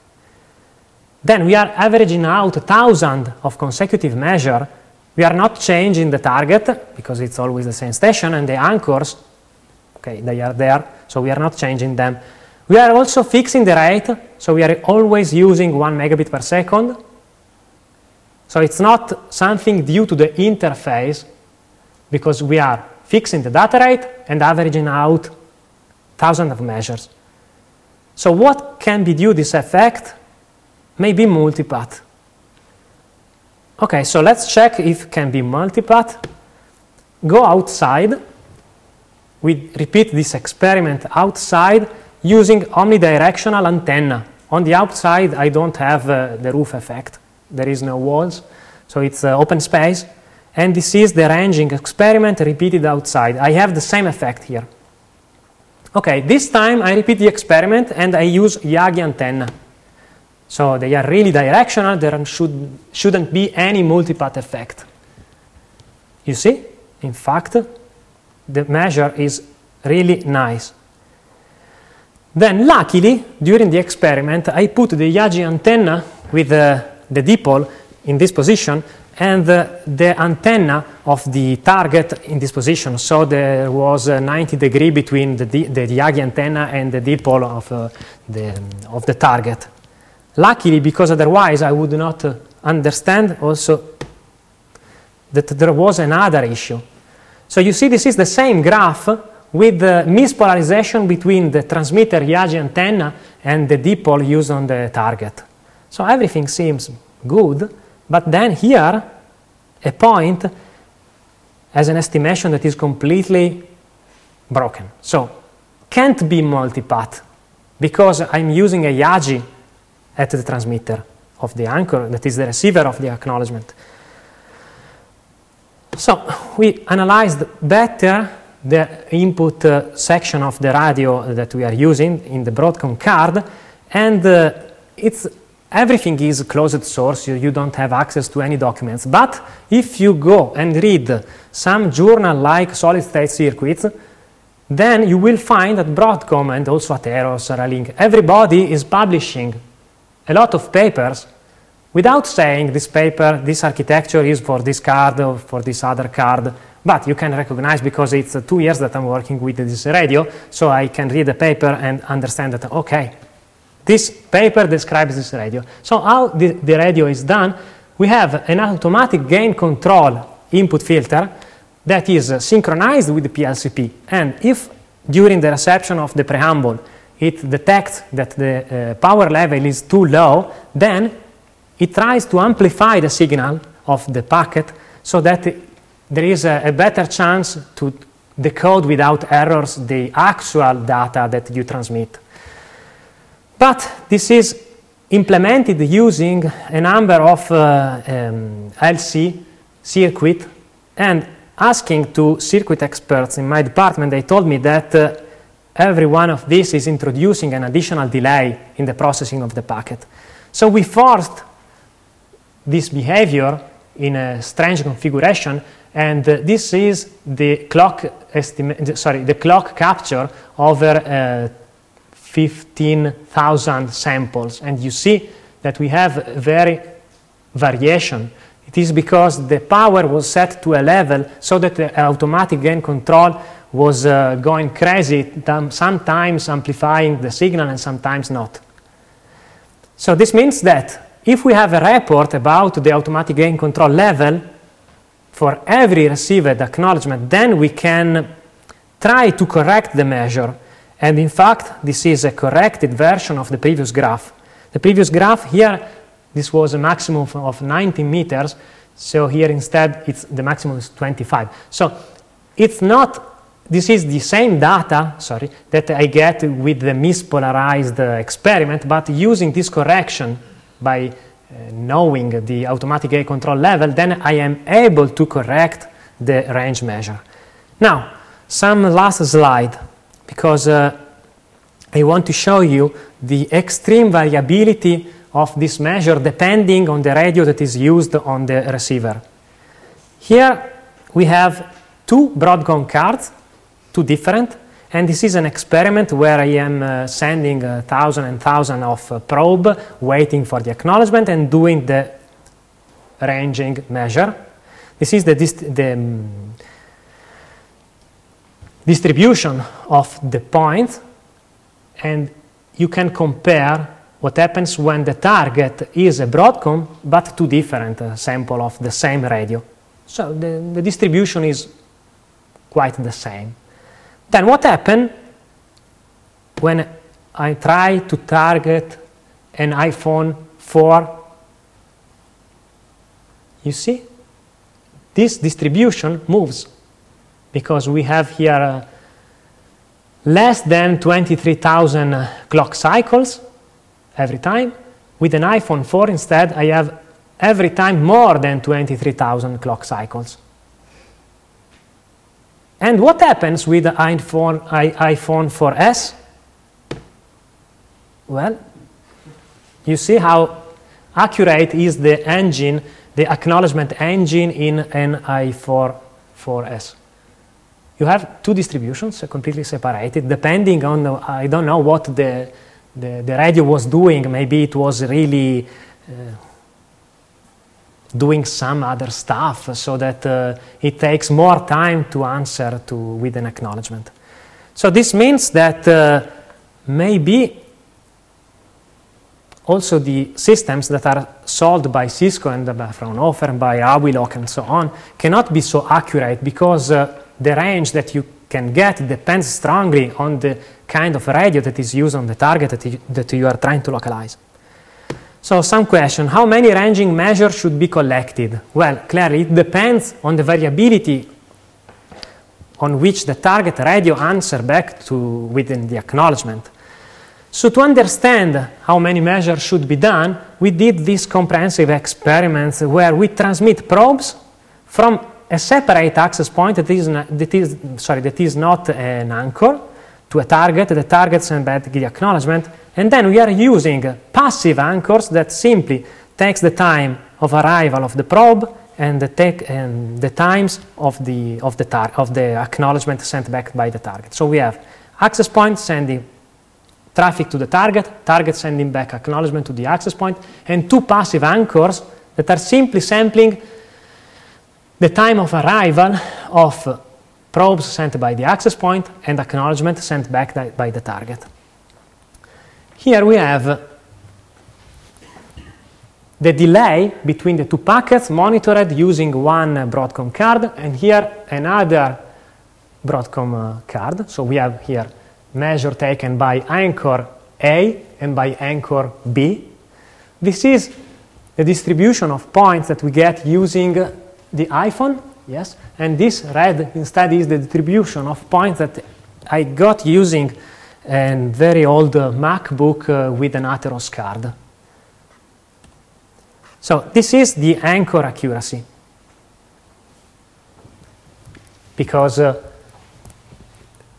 Then we are averaging out a thousand of consecutive measure. We are not changing the target because it's always the same station and the anchors Okay, they are there, so we are not changing them. We are also fixing the rate, so we are always using 1 megabit per second. So it's not something due to the interface, because we are fixing the data rate and averaging out thousands of measures. So what can be due this effect? Maybe multipath. Okay, so let's check if can be multipath. Go outside. We repeat this experiment outside using omnidirectional antenna. On the outside, I don't have uh, the roof effect. There is no walls, so it's uh, open space. And this is the ranging experiment repeated outside. I have the same effect here. Okay, this time I repeat the experiment and I use Yagi antenna. So they are really directional, there should, shouldn't be any multipath effect. You see, in fact, the measure is really nice. Then luckily, during the experiment, I put the Yagi antenna with uh, the dipole in this position and uh, the antenna of the target in this position. So there was a 90 degree between the, the Yagi antenna and the dipole of, uh, the, of the target. Luckily, because otherwise I would not uh, understand also that there was another issue. So you see this is the same graph with the mispolarization between the transmitter Yagi antenna and the dipole used on the target. So everything seems good, but then here, a point has an estimation that is completely broken. So can't be multipath because I'm using a Yagi at the transmitter of the anchor, that is the receiver of the acknowledgement. So we analyzed better the input uh, section of the radio that we are using in the Broadcom card, and uh, it's everything is closed source, you, you, don't have access to any documents. But if you go and read some journal like solid state circuits, then you will find that Broadcom and also Atheros, Ralink, everybody is publishing a lot of papers without saying this paper, this architecture is for this card or for this other card. But you can recognize because it's two years that I'm working with this radio, so I can read the paper and understand that, okay, this paper describes this radio. So how the, the radio is done, we have an automatic gain control input filter that is uh, synchronized with the PLCP. And if during the reception of the preamble it detects that the uh, power level is too low, then it tries to amplify the signal of the packet so that it, there is a, a better chance to decode without errors the actual data that you transmit. But this is implemented using a number of uh, um, LC circuit and asking to circuit experts in my department, they told me that uh, every one of these is introducing an additional delay in the processing of the packet. So we forced this behavior in a strange configuration and uh, this is the clock sorry the clock capture over uh, 15,000 samples. And you see that we have very variation. It is because the power was set to a level so that the automatic gain control was uh, going crazy, sometimes amplifying the signal and sometimes not. So this means that if we have a report about the automatic gain control level for every received acknowledgement, then we can try to correct the measure and in fact, this is a corrected version of the previous graph. The previous graph here, this was a maximum of 19 meters. So here instead, it's, the maximum is 25. So it's not, this is the same data, sorry, that I get with the mispolarized uh, experiment, but using this correction by uh, knowing the automatic gain control level, then I am able to correct the range measure. Now, some last slide because uh, I want to show you the extreme variability of this measure depending on the radio that is used on the receiver. Here we have two Broadcom cards, two different, and this is an experiment where I am uh, sending a thousand and thousand of uh, probe, waiting for the acknowledgement and doing the ranging measure. This is the, the um, distribution of the points and you can compare what happens when the target is a Broadcom but two different uh, sample of the same radio. So the, the distribution is quite the same. Then what happens when I try to target an iPhone 4? You see? This distribution moves because we have here uh, less than 23,000 uh, clock cycles every time. With an iPhone 4 instead, I have every time more than 23,000 clock cycles. And what happens with the iPhone, iPhone 4S? Well, you see how accurate is the engine, the acknowledgement engine in an i4 4S. You have two distributions completely separated, depending on, the, I don't know what the, the, the, radio was doing. Maybe it was really uh, doing some other stuff so that uh, it takes more time to answer to with an acknowledgement. So this means that uh, maybe also the systems that are sold by Cisco and by Fraunhofer and by Awilog and so on cannot be so accurate because uh, the range that you can get depends strongly on the kind of radio that is used on the target that you, that you are trying to localize. So some question, how many ranging measures should be collected? Well, clearly it depends on the variability on which the target radio answer back to within the acknowledgement. So to understand how many measures should be done, we did these comprehensive experiments where we transmit probes from a separate access point that is, that is, sorry, that is not an anchor to a target, the target sends back the acknowledgement, and then we are using passive anchors that simply takes the time of arrival of the probe and the, take, and the times of the, of, the of the acknowledgement sent back by the target. So we have access point sending traffic to the target, target sending back acknowledgement to the access point, and two passive anchors that are simply sampling the time of arrival of probes sent by the access point and acknowledgement sent back by the target. Here we have the delay between the two packets monitored using one Broadcom card and here another Broadcom uh, card. So we have here measure taken by anchor A and by anchor B. This is the distribution of points that we get using the iPhone, yes, and this red instead is the distribution of points that I got using a very old uh, MacBook uh, with an Atheros card. So this is the anchor accuracy. Because uh,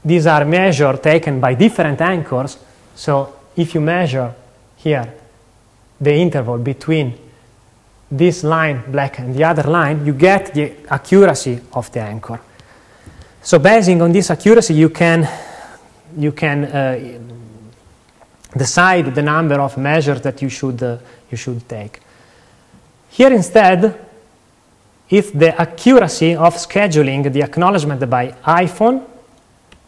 these are measures taken by different anchors. So if you measure here the interval between this line black and the other line, you get the accuracy of the anchor. So basing on this accuracy, you can you can uh, decide the number of measures that you should, uh, you should take. Here instead, if the accuracy of scheduling the acknowledgement by iPhone,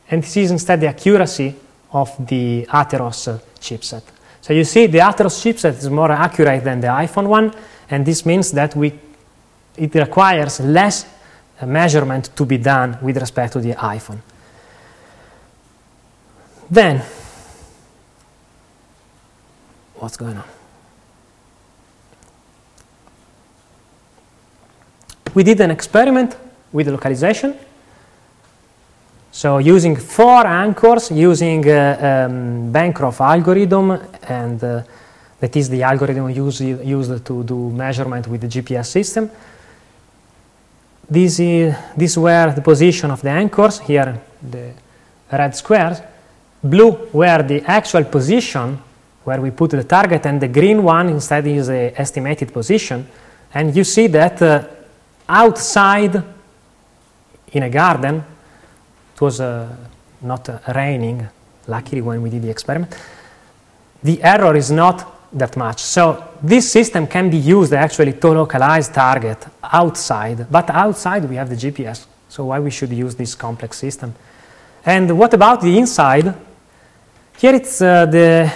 and this is instead the accuracy of the Atheros chipset. So you see the Atheros chipset is more accurate than the iPhone one, and this means that we, it requires less measurement to be done with respect to the iPhone. Then, what's going on? We did an experiment with localization. So using four anchors, using uh, um, Bancroft algorithm, and uh, that is the algorithm used, used to do measurement with the GPS system. This is, these were the position of the anchors, here the red squares. Blue were the actual position where we put the target and the green one instead is the estimated position. And you see that uh, outside in a garden it was uh, not uh, raining luckily when we did the experiment. The error is not that much so this system can be used actually to localize target outside but outside we have the GPS so why we should use this complex system And what about the inside? Here it's uh, the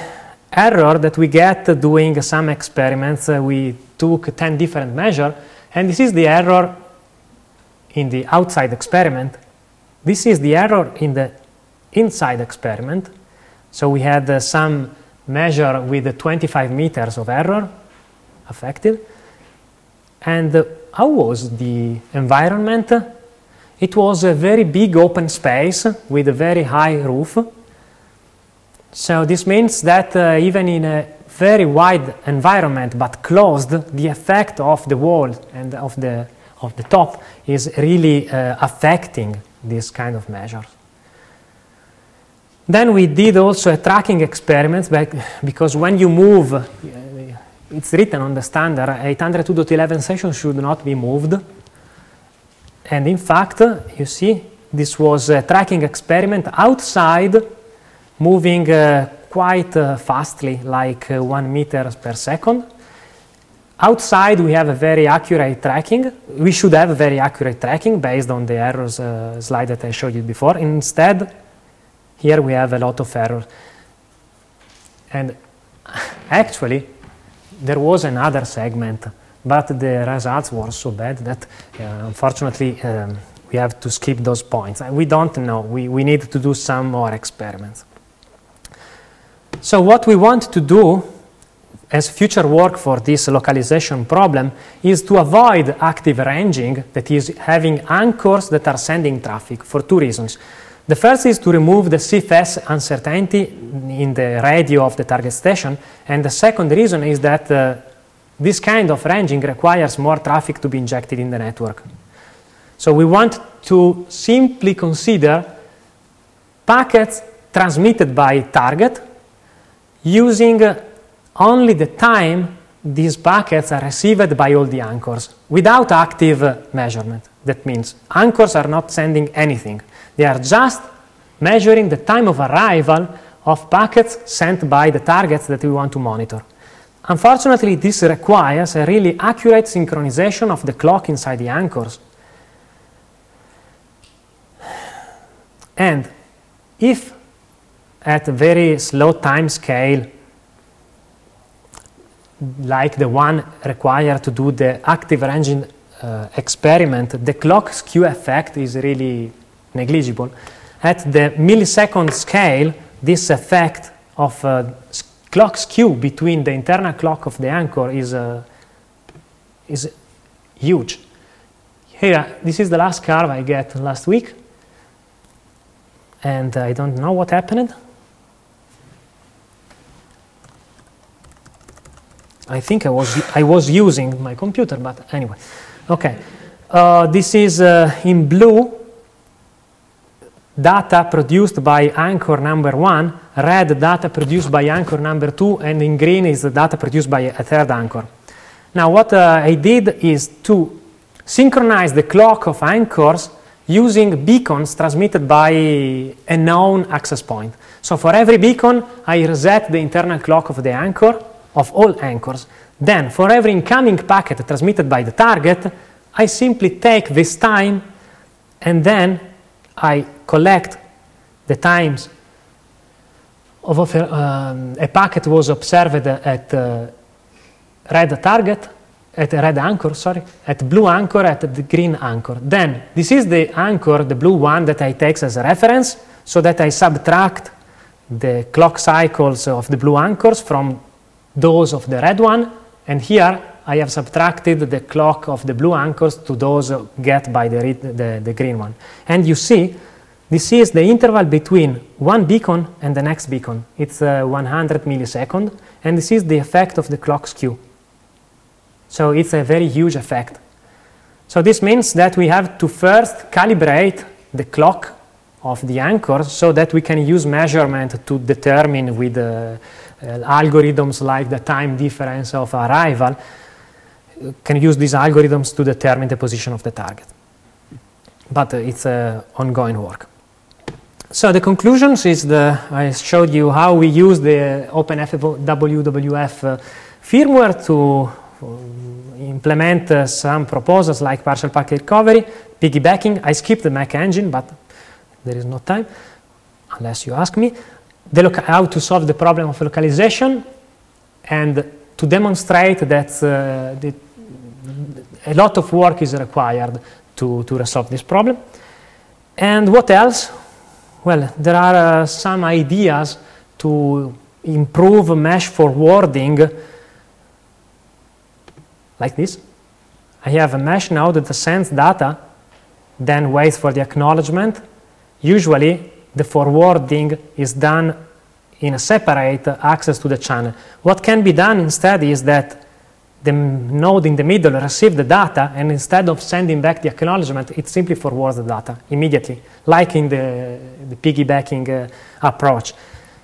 error that we get doing some experiments. Uh, we took 10 different measures, and this is the error in the outside experiment. This is the error in the inside experiment. So we had uh, some measure with 25 meters of error affected. And uh, how was the environment? It was a very big open space with a very high roof. So this means that uh, even in a very wide environment but closed, the effect of the wall and of the, of the top is really uh, affecting this kind of measures. Then we did also a tracking experiment because when you move, it's written on the standard 802.11 session should not be moved. And in fact, you see, this was a tracking experiment outside, moving uh, quite uh, fastly, like uh, one meter per second. Outside, we have a very accurate tracking. We should have very accurate tracking based on the errors uh, slide that I showed you before. Instead, here we have a lot of errors. And actually, there was another segment, but the results were so bad that uh, unfortunately um, we have to skip those points. We don't know. We, we need to do some more experiments. So what we want to do as future work for this localization problem is to avoid active ranging, that is having anchors that are sending traffic for two reasons. The first is to remove the SIFS uncertainty in the radio of the target station. And the second reason is that uh, this kind of ranging requires more traffic to be injected in the network. So we want to simply consider packets transmitted by target using only the time these packets are received by all the anchors without active measurement. That means anchors are not sending anything. They are just measuring the time of arrival of packets sent by the targets that we want to monitor. Unfortunately, this requires a really accurate synchronization of the clock inside the anchors. And if at a very slow time scale, like the one required to do the active ranging uh, experiment, the clock skew effect is really negligible. At the millisecond scale, this effect of uh, clock skew between the internal clock of the anchor is, uh, is huge. Here, this is the last curve I get last week, and I don't know what happened. I think I was, I was using my computer, but anyway. Okay. Uh, this is uh, in blue data produced by anchor number one, red data produced by anchor number two, and in green is the data produced by a third anchor. Now what uh, I did is to synchronize the clock of anchors using beacons transmitted by a known access point. So for every beacon, I reset the internal clock of the anchor, of all anchors. Then for every incoming packet transmitted by the target, I simply take this time and then I collect the times of um, a packet was observed at uh, red target, at red anchor, sorry, at blue anchor, at the green anchor. Then this is the anchor, the blue one that I take as a reference, so that I subtract the clock cycles of the blue anchors from those of the red one, and here I have subtracted the clock of the blue anchors to those get by the, the, the green one. And you see, this is the interval between one beacon and the next beacon. It's uh, 100 millisecond, and this is the effect of the clock skew. So it's a very huge effect. So this means that we have to first calibrate the clock of the anchors so that we can use measurement to determine with uh, uh, algorithms like the time difference of arrival can use these algorithms to determine the position of the target. But it's uh, ongoing work. So the conclusions is the, I showed you how we use the OpenFWWF uh, firmware to uh, implement uh, some proposals like partial packet recovery, piggybacking. I skipped the MAC engine, but there is no time. unless you ask me, how to solve the problem of localization and to demonstrate that uh, the, a lot of work is required to, to resolve this problem. And what else? Well, there are uh, some ideas to improve mesh forwarding like this. I have a mesh node that sends data, then waits for the acknowledgement. Usually, the forwarding is done in a separate access to the channel. What can be done instead is that the node in the middle receives the data, and instead of sending back the acknowledgement, it simply forwards the data immediately, like in the, the piggybacking uh, approach.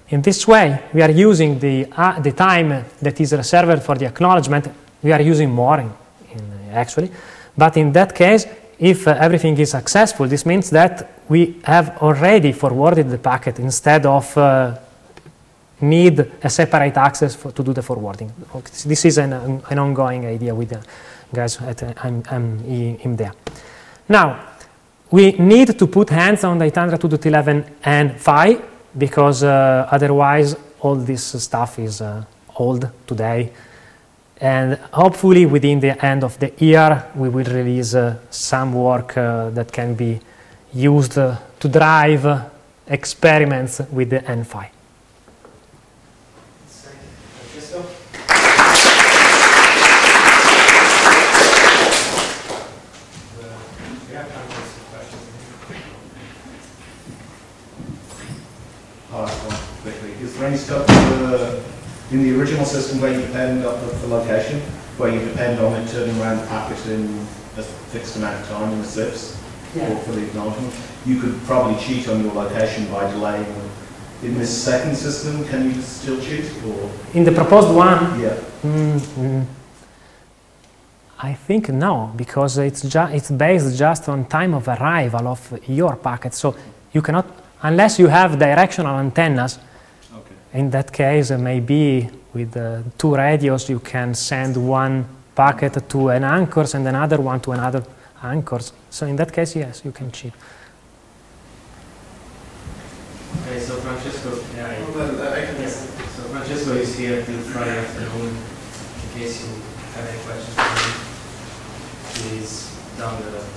In this way, we are using the, uh, the time that is reserved for the acknowledgement, we are using more in, in, actually. But in that case, if uh, everything is successful, this means that we have already forwarded the packet instead of uh, need a separate access for, to do the forwarding. This is an, an ongoing idea with the guys at uh, I'm, I'm there. Now, we need to put hands on the 802.11 and PHY because uh, otherwise all this stuff is uh, old today. And hopefully within the end of the year, we will release uh, some work uh, that can be used uh, to drive experiments with the NFI. there any stuff uh, in the original system where you depend on the, the location, where you depend on it turning around the packet in a fixed amount of time in the SIFS yeah. for, for the acknowledgement? You could probably cheat on your location by delaying in this second system, can you still cheat? Or? In the proposed one? Yeah. Mm -hmm. I think no, because it's, it's based just on time of arrival of your packet. So you cannot, unless you have directional antennas, in that case, uh, maybe with uh, two radios, you can send one packet to an anchors and another one to another anchors. So in that case, yes, you can cheat. Okay, so Francesco, yeah, well, uh, yes. so Francesco is here till Friday afternoon. In case you have any questions please him, he's down the